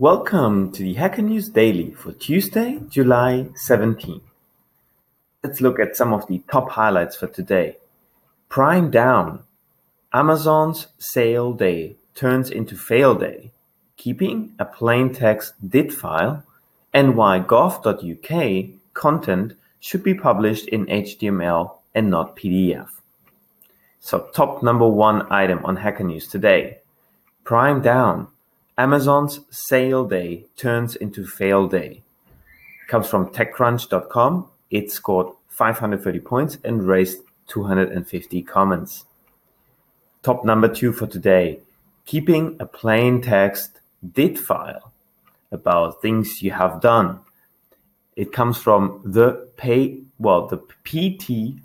Welcome to the Hacker News Daily for Tuesday, July 17. Let's look at some of the top highlights for today. Prime down. Amazon's sale day turns into fail day, keeping a plain text DID file, and why gov.uk content should be published in HTML and not PDF. So, top number one item on Hacker News today Prime down. Amazon's sale day turns into fail day. It comes from TechCrunch.com. It scored 530 points and raised 250 comments. Top number two for today keeping a plain text did file about things you have done. It comes from the pay, well, the ptrk.com.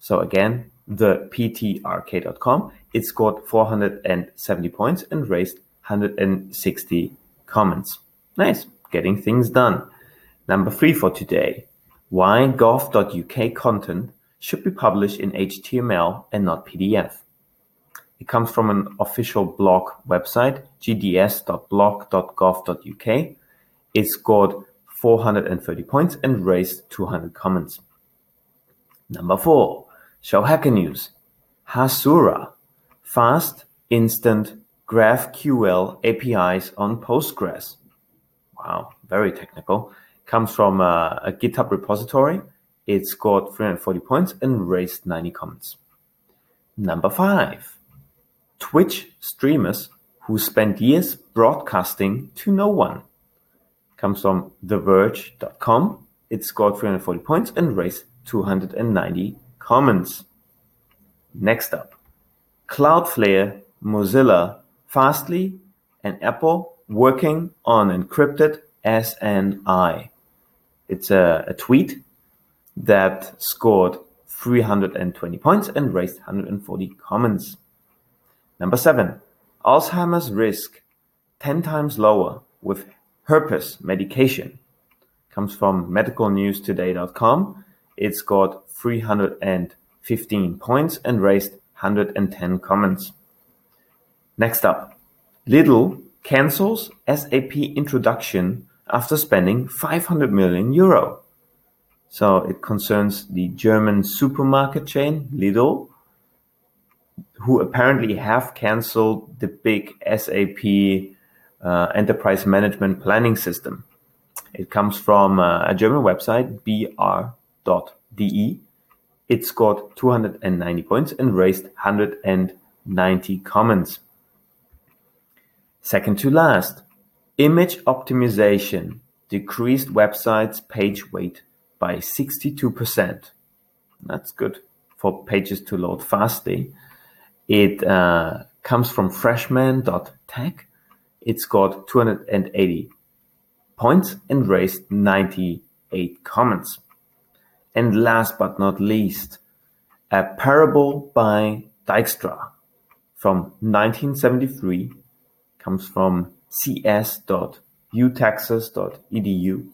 So again, the ptrk.com. It scored 470 points and raised 160 comments. Nice, getting things done. Number three for today why gov.uk content should be published in HTML and not PDF. It comes from an official blog website, gds.blog.gov.uk. It scored 430 points and raised 200 comments. Number four, show Hacker News. Hasura, fast, instant GraphQL APIs on Postgres. Wow, very technical. Comes from a, a GitHub repository. It scored 340 points and raised 90 comments. Number five, Twitch streamers who spent years broadcasting to no one. Comes from TheVerge.com. It scored 340 points and raised 290 comments. Next up, Cloudflare, Mozilla, Fastly, and Apple working on encrypted SNI. It's a, a tweet that scored 320 points and raised 140 comments. Number seven, Alzheimer's risk 10 times lower with herpes medication. Comes from medicalnewstoday.com. It scored 315 points and raised 110 comments. Next up, Lidl cancels SAP introduction after spending 500 million euro. So it concerns the German supermarket chain Lidl, who apparently have canceled the big SAP uh, enterprise management planning system. It comes from uh, a German website, br.de. It scored 290 points and raised 190 comments. Second to last, image optimization decreased websites' page weight by 62%. That's good for pages to load fastly. It uh, comes from freshman.tech. It scored 280 points and raised 98 comments. And last but not least, a parable by Dijkstra from 1973 comes from cs.utexas.edu.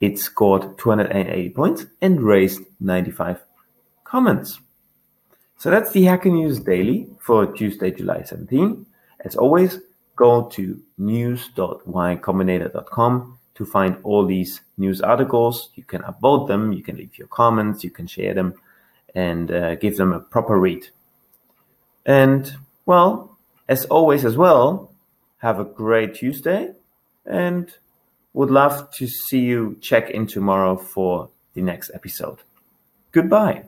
It scored 280 points and raised 95 comments. So that's the Hacker News Daily for Tuesday, July 17. As always, go to news.ycombinator.com to find all these news articles. You can upvote them, you can leave your comments, you can share them, and uh, give them a proper read. And well, as always, as well, have a great Tuesday and would love to see you check in tomorrow for the next episode. Goodbye.